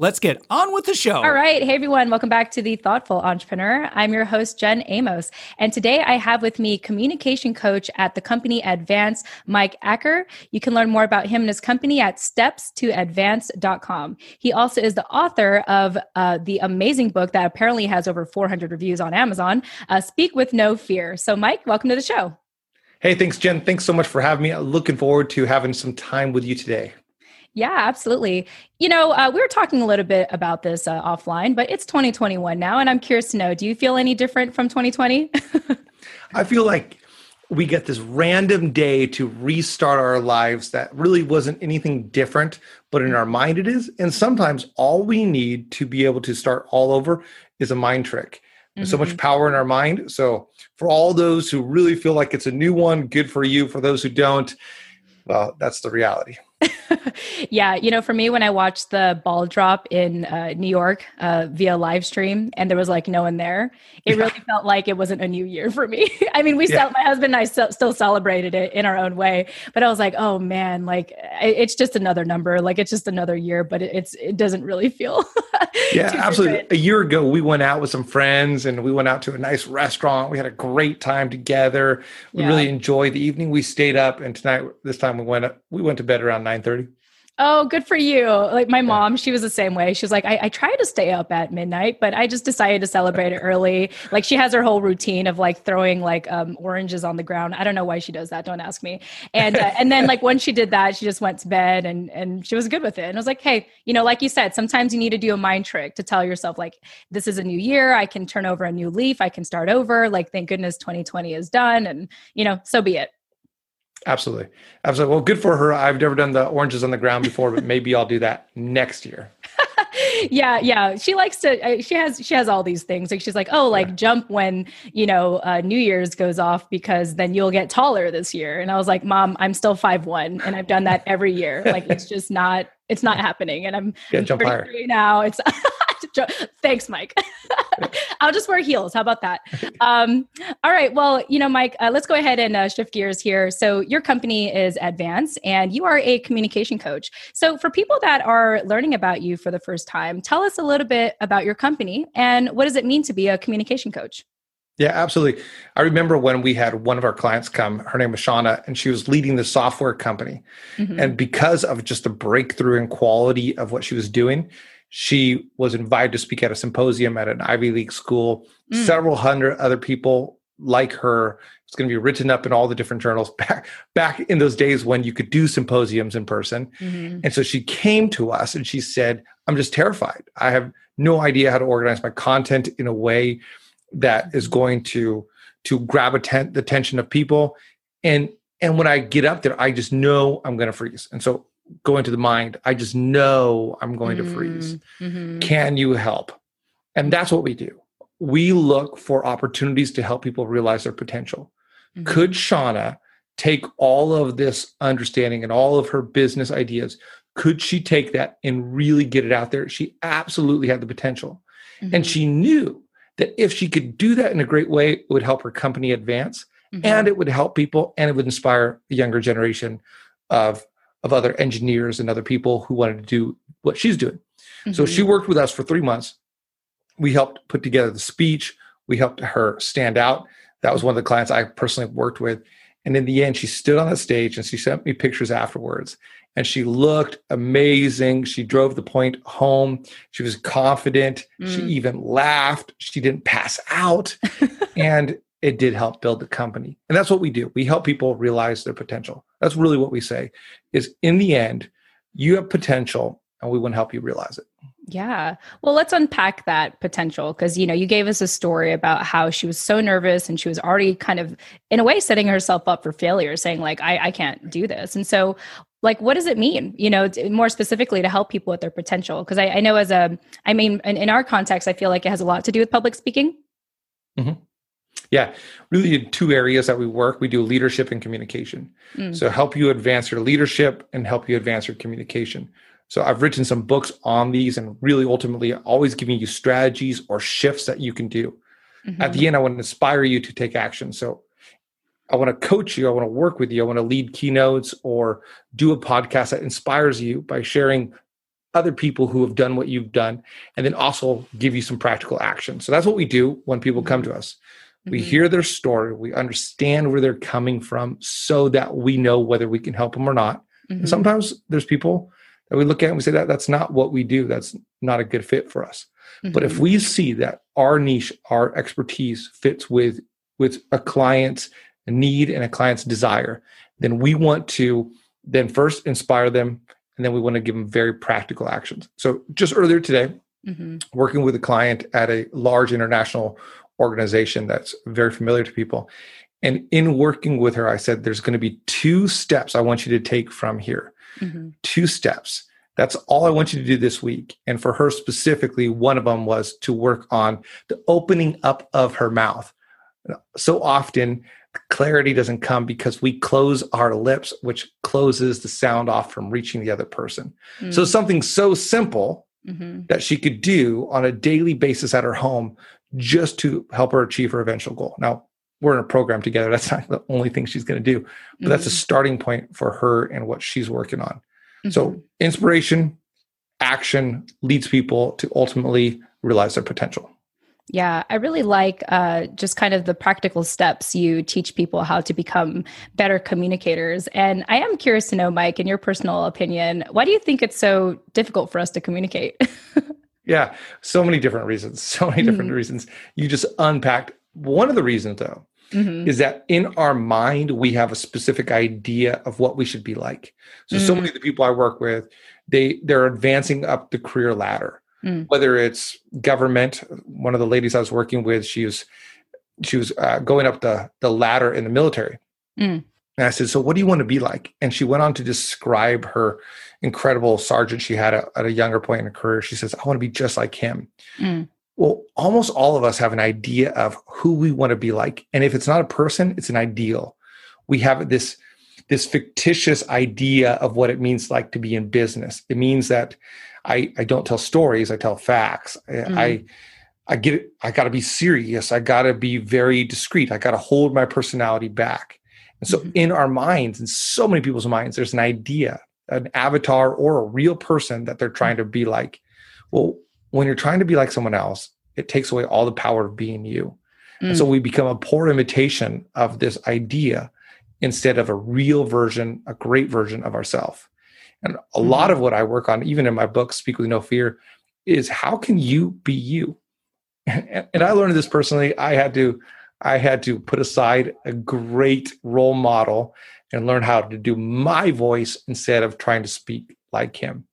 Let's get on with the show. All right. Hey, everyone. Welcome back to The Thoughtful Entrepreneur. I'm your host, Jen Amos. And today I have with me communication coach at the company Advance, Mike Acker. You can learn more about him and his company at stepstoadvance.com. He also is the author of uh, the amazing book that apparently has over 400 reviews on Amazon, uh, Speak with No Fear. So, Mike, welcome to the show. Hey, thanks, Jen. Thanks so much for having me. Looking forward to having some time with you today. Yeah, absolutely. You know, uh, we were talking a little bit about this uh, offline, but it's 2021 now, and I'm curious to know do you feel any different from 2020? I feel like we get this random day to restart our lives that really wasn't anything different, but in our mind it is. And sometimes all we need to be able to start all over is a mind trick. There's mm-hmm. so much mm-hmm. power in our mind. So, for all those who really feel like it's a new one, good for you. For those who don't, well, that's the reality. Yeah, you know, for me, when I watched the ball drop in uh, New York uh, via live stream, and there was like no one there, it yeah. really felt like it wasn't a new year for me. I mean, we yeah. my husband and I still, still celebrated it in our own way, but I was like, oh man, like it's just another number, like it's just another year, but it, it's it doesn't really feel. yeah, absolutely. Different. A year ago, we went out with some friends, and we went out to a nice restaurant. We had a great time together. We yeah. really enjoyed the evening. We stayed up, and tonight, this time, we went we went to bed around nine thirty. Oh, good for you. Like my mom, she was the same way. She was like, I, I try to stay up at midnight, but I just decided to celebrate it early. Like she has her whole routine of like throwing like um, oranges on the ground. I don't know why she does that. Don't ask me. And uh, and then like when she did that, she just went to bed and and she was good with it. And I was like, hey, you know, like you said, sometimes you need to do a mind trick to tell yourself like, this is a new year. I can turn over a new leaf. I can start over. Like, thank goodness 2020 is done. And you know, so be it. Absolutely. Absolutely. Well, good for her. I've never done the oranges on the ground before, but maybe I'll do that next year. yeah, yeah. She likes to. Uh, she has. She has all these things. Like she's like, oh, like yeah. jump when you know uh, New Year's goes off because then you'll get taller this year. And I was like, Mom, I'm still five one, and I've done that every year. Like it's just not. It's not happening. And I'm, yeah, I'm jump higher. now. It's Thanks, Mike. I'll just wear heels. How about that? Um, all right. Well, you know, Mike, uh, let's go ahead and uh, shift gears here. So, your company is Advance, and you are a communication coach. So, for people that are learning about you for the first time, tell us a little bit about your company and what does it mean to be a communication coach? Yeah, absolutely. I remember when we had one of our clients come, her name was Shauna, and she was leading the software company. Mm-hmm. And because of just the breakthrough in quality of what she was doing, she was invited to speak at a symposium at an Ivy League school. Mm. Several hundred other people like her. It's going to be written up in all the different journals back back in those days when you could do symposiums in person. Mm-hmm. And so she came to us and she said, "I'm just terrified. I have no idea how to organize my content in a way that is going to to grab atten- the attention of people and and when I get up there, I just know I'm going to freeze. And so go into the mind. I just know I'm going to freeze. Mm-hmm. mm-hmm. Can you help? And that's what we do. We look for opportunities to help people realize their potential. Mm-hmm. Could Shauna take all of this understanding and all of her business ideas? Could she take that and really get it out there? She absolutely had the potential. Mm-hmm. And she knew that if she could do that in a great way, it would help her company advance and mm-hmm. it would help people and it would inspire the younger generation of of other engineers and other people who wanted to do what she's doing. Mm-hmm. So she worked with us for three months. We helped put together the speech. We helped her stand out. That was one of the clients I personally worked with. And in the end, she stood on the stage and she sent me pictures afterwards. And she looked amazing. She drove the point home. She was confident. Mm. She even laughed. She didn't pass out. and it did help build the company. And that's what we do. We help people realize their potential. That's really what we say is in the end, you have potential and we want to help you realize it. Yeah. Well, let's unpack that potential because, you know, you gave us a story about how she was so nervous and she was already kind of, in a way, setting herself up for failure, saying, like, I, I can't do this. And so, like, what does it mean, you know, more specifically to help people with their potential? Because I, I, know as a, I mean, in, in, our context, I feel like it has a lot to do with public speaking. Mm-hmm. Yeah, really in two areas that we work. We do leadership and communication. Mm. So help you advance your leadership and help you advance your communication. So I've written some books on these and really ultimately always giving you strategies or shifts that you can do. Mm-hmm. At the end, I want to inspire you to take action. So I want to coach you. I want to work with you. I want to lead keynotes or do a podcast that inspires you by sharing other people who have done what you've done and then also give you some practical action. So that's what we do when people come to us. We mm-hmm. hear their story, we understand where they're coming from so that we know whether we can help them or not. Mm-hmm. sometimes there's people that we look at and we say that that's not what we do. That's not a good fit for us. Mm-hmm. But if mm-hmm. we see that our niche, our expertise fits with with a client's need and a client's desire, then we want to then first inspire them and then we want to give them very practical actions. So just earlier today, mm-hmm. working with a client at a large international organization that's very familiar to people. And in working with her, I said, there's going to be two steps I want you to take from here. Mm-hmm. Two steps. That's all I want you to do this week. And for her specifically, one of them was to work on the opening up of her mouth. So often, clarity doesn't come because we close our lips, which closes the sound off from reaching the other person. Mm-hmm. So, something so simple mm-hmm. that she could do on a daily basis at her home just to help her achieve her eventual goal. Now, we're in a program together. That's not the only thing she's going to do, but mm-hmm. that's a mm-hmm. starting point for her and what she's working on. So, mm-hmm. inspiration, action leads people to ultimately realize their potential. Yeah, I really like uh, just kind of the practical steps you teach people how to become better communicators. And I am curious to know, Mike, in your personal opinion, why do you think it's so difficult for us to communicate? yeah, so many different reasons. So many different mm-hmm. reasons. You just unpacked one of the reasons, though, mm-hmm. is that in our mind, we have a specific idea of what we should be like. So, mm-hmm. so many of the people I work with, they they're advancing up the career ladder mm. whether it's government. One of the ladies I was working with, she was she was uh, going up the the ladder in the military. Mm. And I said, "So what do you want to be like?" And she went on to describe her incredible sergeant she had a, at a younger point in her career. She says, "I want to be just like him." Mm. Well, almost all of us have an idea of who we want to be like, and if it's not a person, it's an ideal. We have this this fictitious idea of what it means like to be in business. It means that I, I don't tell stories, I tell facts. Mm-hmm. I I get it, I gotta be serious. I gotta be very discreet. I gotta hold my personality back. And so mm-hmm. in our minds, in so many people's minds, there's an idea, an avatar or a real person that they're trying to be like. Well, when you're trying to be like someone else, it takes away all the power of being you. Mm. And so mm. we become a poor imitation of this idea instead of a real version, a great version of ourselves. And a mm-hmm. lot of what I work on, even in my book, Speak with No Fear, is how can you be you? And, and I learned this personally. I had to, I had to put aside a great role model and learn how to do my voice instead of trying to speak like him.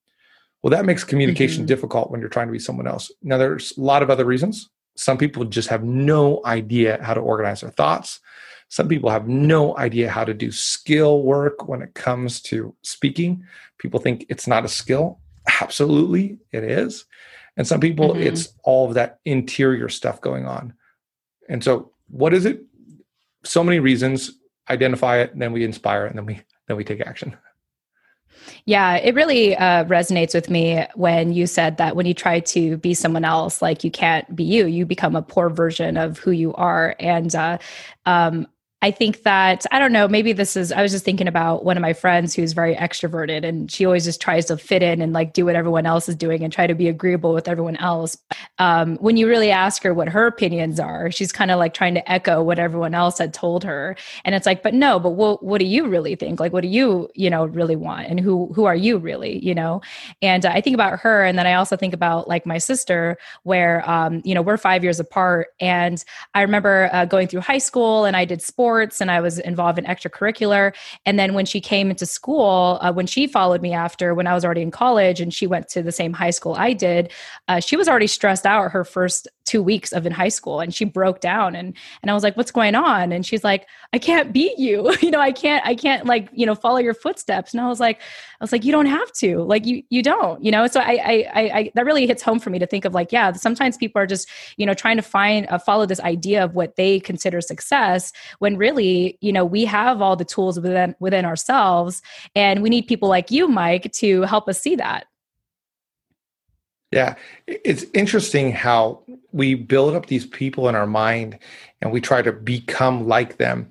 Well, that makes communication mm-hmm. difficult when you're trying to be someone else. Now, there's a lot of other reasons. Some people just have no idea how to organize their thoughts. Some people have no idea how to do skill work when it comes to speaking. People think it's not a skill. Absolutely, it is. And some people, mm-hmm. it's all of that interior stuff going on. And so, what is it? So many reasons. Identify it, then we inspire, and then we then we take action. Yeah, it really uh, resonates with me when you said that when you try to be someone else, like you can't be you, you become a poor version of who you are. And uh, um, I think that, I don't know, maybe this is, I was just thinking about one of my friends who's very extroverted and she always just tries to fit in and like do what everyone else is doing and try to be agreeable with everyone else. Um, when you really ask her what her opinions are, she's kind of like trying to echo what everyone else had told her. And it's like, but no, but what, what do you really think? Like, what do you, you know, really want? And who, who are you really, you know? And uh, I think about her. And then I also think about like my sister where, um, you know, we're five years apart. And I remember uh, going through high school and I did sports sports and I was involved in extracurricular. And then when she came into school, uh, when she followed me after, when I was already in college and she went to the same high school I did, uh, she was already stressed out her first two weeks of in high school and she broke down and and I was like what's going on? And she's like I can't beat you. You know I can't I can't like you know follow your footsteps. And I was like I was like you don't have to. Like you you don't. You know so I I I, I that really hits home for me to think of like yeah sometimes people are just you know trying to find uh, follow this idea of what they consider success when really you know we have all the tools within within ourselves and we need people like you Mike to help us see that yeah, it's interesting how we build up these people in our mind and we try to become like them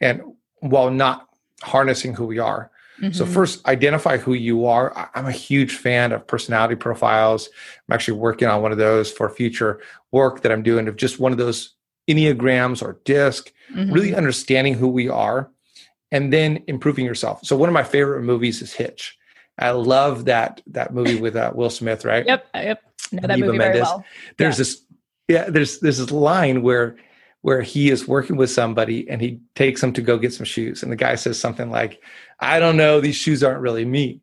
and while not harnessing who we are. Mm-hmm. So first identify who you are. I'm a huge fan of personality profiles. I'm actually working on one of those for future work that I'm doing of just one of those enneagrams or disc, mm-hmm. really understanding who we are and then improving yourself. So one of my favorite movies is Hitch. I love that that movie with uh, Will Smith, right? Yep, yep. Know that Eva movie Mendes. very well. There's yeah. this, yeah. There's there's this line where where he is working with somebody and he takes them to go get some shoes, and the guy says something like, "I don't know, these shoes aren't really me,"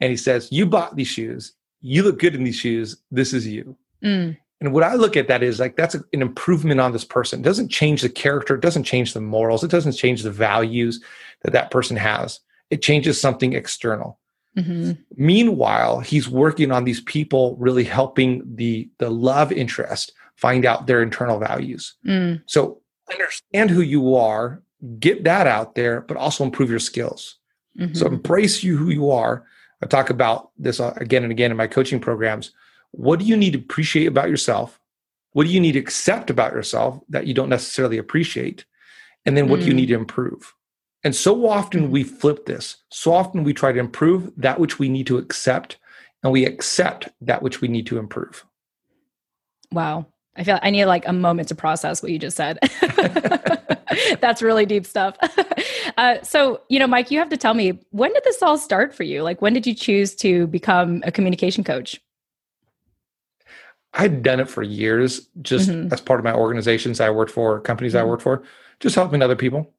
and he says, "You bought these shoes. You look good in these shoes. This is you." Mm. And what I look at that is like that's an improvement on this person. It doesn't change the character. It doesn't change the morals. It doesn't change the values that that person has. It changes something external. Mm-hmm. Meanwhile, he's working on these people, really helping the the love interest find out their internal values. Mm. So understand who you are, get that out there, but also improve your skills. Mm-hmm. So embrace you who you are. I talk about this uh, again and again in my coaching programs. What do you need to appreciate about yourself? What do you need to accept about yourself that you don't necessarily appreciate? And then what mm. do you mm. need to improve? And so often we flip this. So often we try to improve that which we need to accept, and we accept that which we need to improve. Wow. I feel I need like a moment to process what you just said. That's really deep stuff. Uh, so, you know, Mike, you have to tell me when did this all start for you? Like, when did you choose to become a communication coach? I'd done it for years, just mm-hmm. as part of my organizations I worked for, companies mm-hmm. I worked for, just helping other people.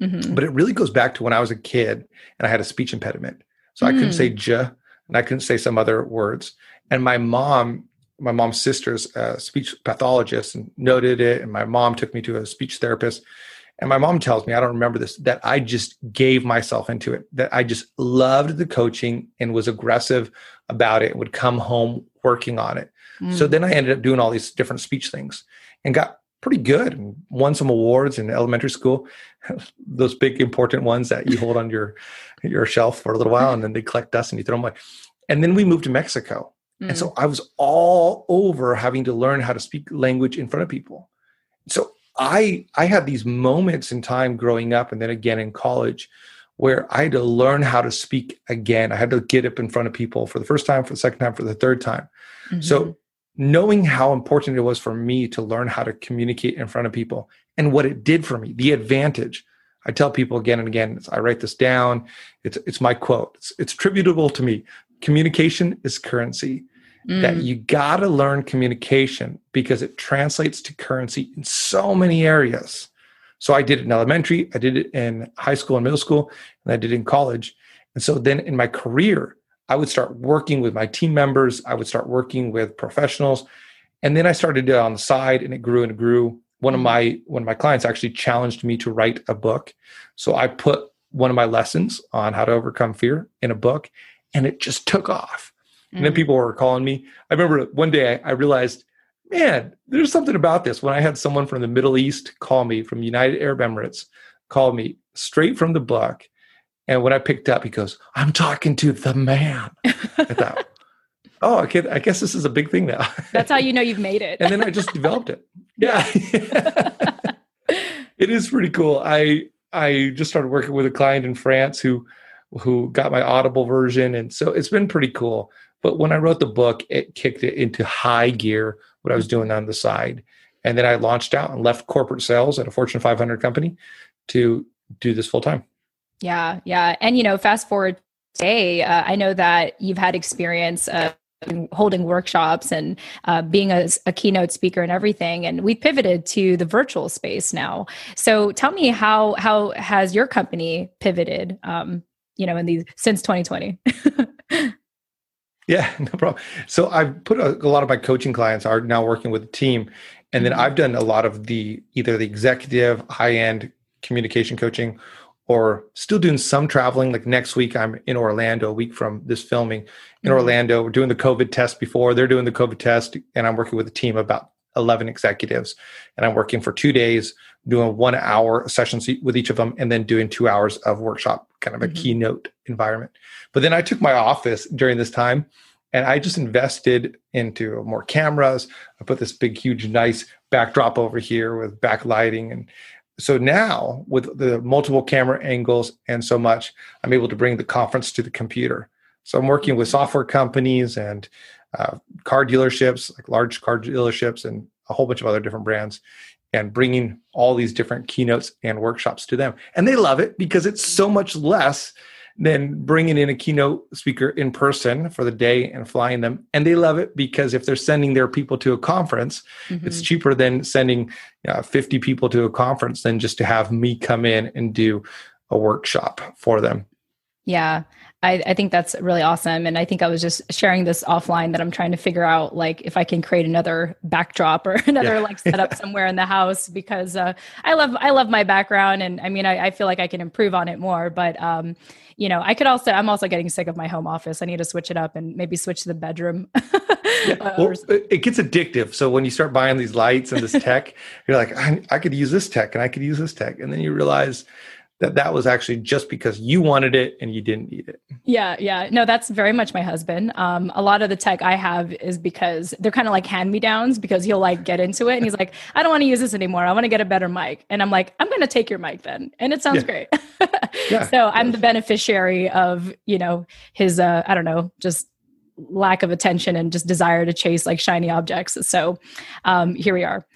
Mm-hmm. But it really goes back to when I was a kid and I had a speech impediment. So. I couldn't say mm. j and I couldn't say some other words. And my mom, my mom's sister's a speech pathologist and noted it. And my mom took me to a speech therapist. And my mom tells me, I don't remember this, that I just gave myself into it, that I just loved the coaching and was aggressive about it, would come home working on it. Mm. So then I ended up doing all these different speech things and got pretty good and won some awards in elementary school those big important ones that you hold on your your shelf for a little while and then they collect dust and you throw them away and then we moved to mexico mm. and so i was all over having to learn how to speak language in front of people so i i had these moments in time growing up and then again in college where i had to learn how to speak again i had to get up in front of people for the first time for the second time for the third time mm-hmm. so knowing how important it was for me to learn how to communicate in front of people and what it did for me, the advantage. I tell people again and again, I write this down. It's, it's my quote. It's, it's attributable to me. Communication is currency. Mm. That you got to learn communication because it translates to currency in so many areas. So I did it in elementary, I did it in high school and middle school, and I did it in college. And so then in my career, I would start working with my team members. I would start working with professionals. And then I started it on the side and it grew and it grew. One of mm-hmm. my one of my clients actually challenged me to write a book. So I put one of my lessons on how to overcome fear in a book and it just took off. Mm-hmm. And then mm. people were calling me. I remember one day I, I realized, man, there's something about this. When I had someone from the Middle East call me from United Arab Emirates, call me straight from the book and when I picked up, he goes, I'm talking to the man. I thought, oh, okay, I guess this is a big thing now. That's how you know you've made it. and then I just developed it. Yeah. it is pretty cool. I I just started working with a client in France who who got my Audible version. And so it's been pretty cool. But when I wrote the book, it kicked it into high gear, what I was doing on the side. And then I launched out and left corporate sales at a Fortune 500 company to do this full time. Yeah, yeah. And, you know, fast forward today, uh, I know that you've had experience of holding workshops and uh, being a, a, keynote speaker and everything and we pivoted to the virtual space now so tell me how how has your company pivoted um, you know in these since 2020 yeah no problem so i've put a, a, lot of my coaching clients are now working with a team and then mm-hmm. i've done a lot of the either the executive high end communication coaching or still doing some traveling. Like next week, I'm in Orlando, a week from this filming in mm-hmm. Orlando. We're doing the COVID test before they're doing the COVID test, and I'm working with a team of about 11 executives. And I'm working for two days, doing one hour sessions with each of them, and then doing two hours of workshop, kind of a mm-hmm. keynote environment. But then I took my office during this time and I just invested into more cameras. I put this big, huge, nice backdrop over here with backlighting and so now with the multiple camera angles and so much i'm able to bring the conference to the computer. So i'm working with software companies and uh, car dealerships like large car dealerships and a whole bunch of other different brands and bringing all these different keynotes and workshops to them. And they love it because it's so much less than bringing in a keynote speaker in person for the day and flying them. And they love it because if they're sending their people to a conference, mm-hmm. it's cheaper than sending uh, 50 people to a conference than just to have me come in and do a workshop for them. Yeah. I, I, think that's really awesome. And I think I was just sharing this offline that I'm trying to figure out like if I can create another backdrop or another yeah. like setup somewhere in the house because uh, I love I love my background and I mean I, I, feel like I can improve on it more. But um, you know, I could also I'm also getting sick of my home office. I need to switch it up and maybe switch to the bedroom. yeah. well, it gets addictive. So when you start buying these lights and this tech, you're like, I, I could use this tech and I could use this tech, and then you realize that that was actually just because you wanted it and you didn't need it. Yeah, yeah. No, that's very much my husband. Um, a lot of the tech I have is because they're kind of like hand me downs because he'll like get into it and he's like, I don't want to use this anymore. I want to get a better mic. And I'm like, I'm going to take your mic then. And it sounds yeah. great. yeah, so I'm the beneficiary of, you know, his, uh, I don't know, just lack of attention and just desire to chase like shiny objects. So um, here we are.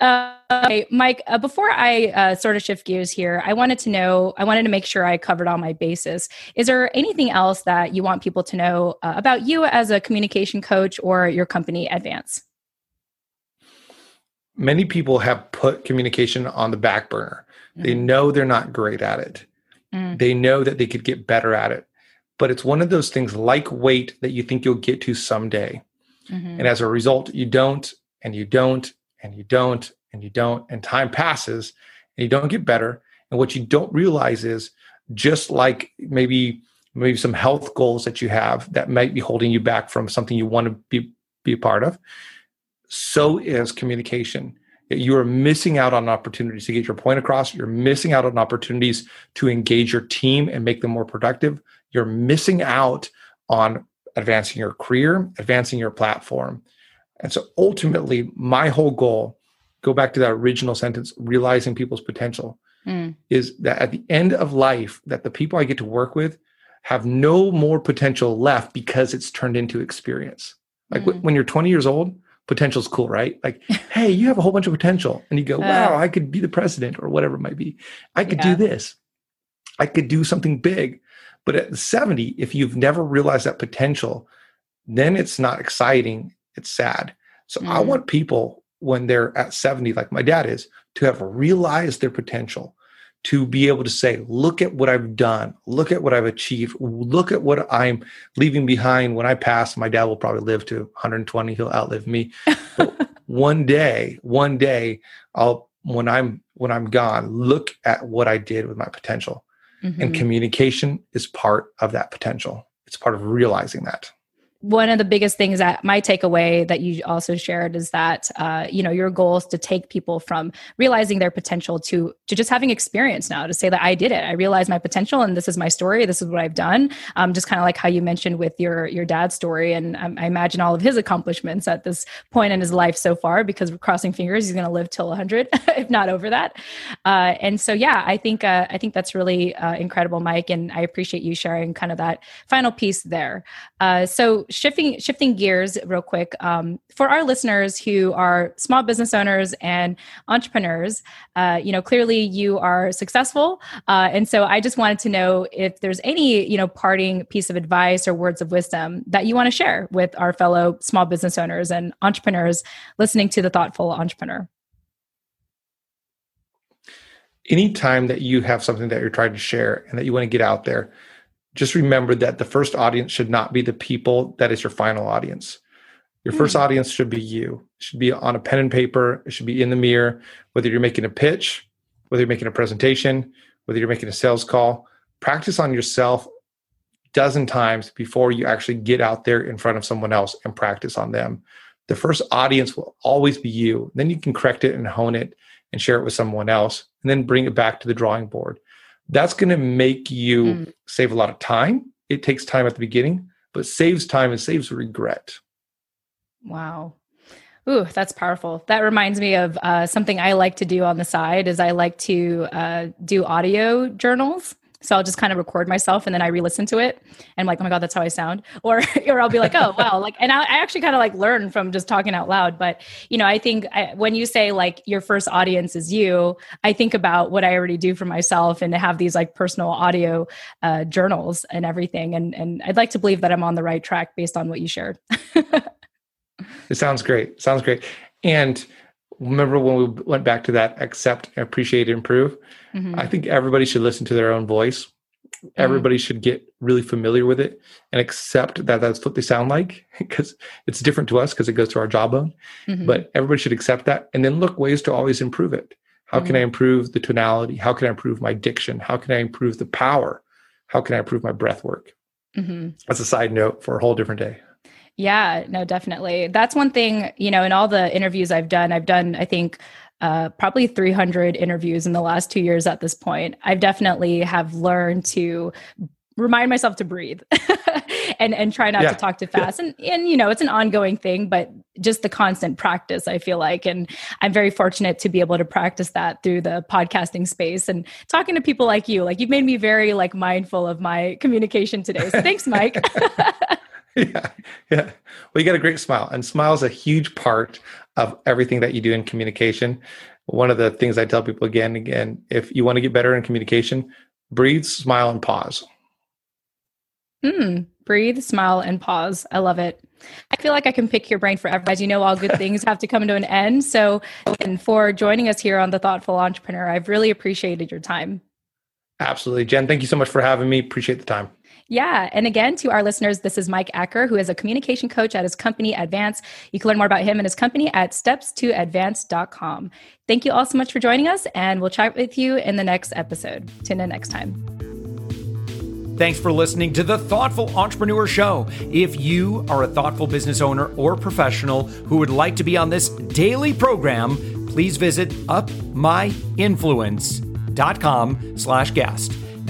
Uh, okay, Mike, uh, before I uh, sort of shift gears here, I wanted to know, I wanted to make sure I covered all my bases. Is there anything else that you want people to know uh, about you as a communication coach or your company Advance? Many people have put communication on the back burner. Mm-hmm. They know they're not great at it. Mm. They know that they could get better at it but it's one of those things like weight that you think you'll get to someday. Mm-hmm. And as a result, you don't, and you don't, and you don't, and you don't, and time passes and you don't get better. And what you don't realize is just like maybe maybe some health goals that you have that might be holding you back from something you want to be be a part of, so is communication. You are missing out on opportunities to get your point across. You're missing out on opportunities to engage your team and make them more productive you're missing out on advancing your career, advancing your platform. And so ultimately, my whole goal, go back to that original sentence, realizing people's potential, mm. is that at the end of life, that the people I get to work with have no more potential left because it's turned into experience. Like mm. when you're 20 years old, potential is cool, right? Like, hey, you have a whole bunch of potential. And you go, uh. wow, I could be the president or whatever it might be. I could yeah. do this. I could do something big. But at 70, if you've never realized that potential, then it's not exciting. It's sad. So mm. I want people when they're at 70, like my dad is, to have realized their potential, to be able to say, look at what I've done, look at what I've achieved, look at what I'm leaving behind when I pass. My dad will probably live to 120, he'll outlive me. But one day, one day, I'll when I'm when I'm gone, look at what I did with my potential. Mm-hmm. And communication is part of that potential. It's part of realizing that one of the biggest things that my takeaway that you also shared is that uh, you know your goal is to take people from realizing their potential to to just having experience now to say that i did it. I realized my potential and this is my story. This is what i've done. Um, just kind of like how you mentioned with your your dad's story and um, i imagine all of his accomplishments at this point in his life so far because we're crossing fingers he's going to live till 100 if not over that. Uh, and so yeah i think uh, i think that's really uh, incredible mike and i appreciate you sharing kind of that final piece there. Uh, so shifting shifting gears real quick um, for our listeners who are small business owners and entrepreneurs, uh, you know, clearly you are successful, uh, and so I just wanted to know if there's any you know parting piece of advice or words of wisdom that you want to share with our fellow small business owners and entrepreneurs listening to the Thoughtful Entrepreneur. Anytime that you have something that you're trying to share and that you want to get out there just remember that the first audience should not be the people that is your final audience. Your first mm. audience should be you. It should be on a pen and paper. It should be in the mirror, whether you're making a pitch, whether you're making a presentation, whether you're making a sales call. Practice on yourself a dozen times before you actually get out there in front of someone else and practice on them. The first audience will always be you. Then you can correct it and hone it and share it with someone else and then bring it back to the drawing board that's going to make you mm. save a lot of time. It takes time at the beginning, but saves time and saves regret. Wow. Ooh, that's powerful. That reminds me of uh, something I like to do on the side. Is I like to uh, do audio journals. So I'll just kind of record myself and then I re-listen to it and I'm like, oh my God, that's how I sound. Or or I'll be like, oh wow, like and I, I actually kind of like learn from just talking out loud. But you know, I think I, when you say like your first audience is you, I think about what I already do for myself and to have these like personal audio uh, journals and everything. And and I'd like to believe that I'm on the right track based on what you shared. it sounds great. Sounds great. And remember when we went back to that accept, appreciate, improve? Mm-hmm. I think everybody should listen to their own voice. Mm-hmm. Everybody should get really familiar with it and accept that that's what they sound like because it's different to us because it goes to our jawbone. Mm-hmm. But everybody should accept that and then look ways to always improve it. How can I mm-hmm. improve the tonality? How can I improve my diction? How can I improve the power? How can I improve my breath work? Mm-hmm. That's a side note for a whole different day. Yeah, no, definitely. That's one thing, you know, in all the interviews I've done, I've done, I think, uh, probably 300 interviews in the last two years at this point. I've definitely have learned to remind myself to breathe and and try not yeah. to talk too fast yeah. and and you know it's an ongoing thing but just the constant practice i feel like and i'm very fortunate to be able to practice that through the podcasting space and talking to people like you like you've made me very like mindful of my communication today so thanks mike yeah, yeah. Well, you got a great smile, and smile is a huge part of everything that you do in communication. One of the things I tell people again and again: if you want to get better in communication, breathe, smile, and pause. Hmm. Breathe, smile, and pause. I love it. I feel like I can pick your brain forever. As you know, all good things have to come to an end. So, and for joining us here on the Thoughtful Entrepreneur, I've really appreciated your time. Absolutely, Jen. Thank you so much for having me. Appreciate the time. Yeah. And again, to our listeners, this is Mike Acker, who is a communication coach at his company, Advance. You can learn more about him and his company at steps2advance.com. Thank you all so much for joining us, and we'll chat with you in the next episode. Tune in next time. Thanks for listening to the Thoughtful Entrepreneur Show. If you are a thoughtful business owner or professional who would like to be on this daily program, please visit upmyinfluence.com slash guest.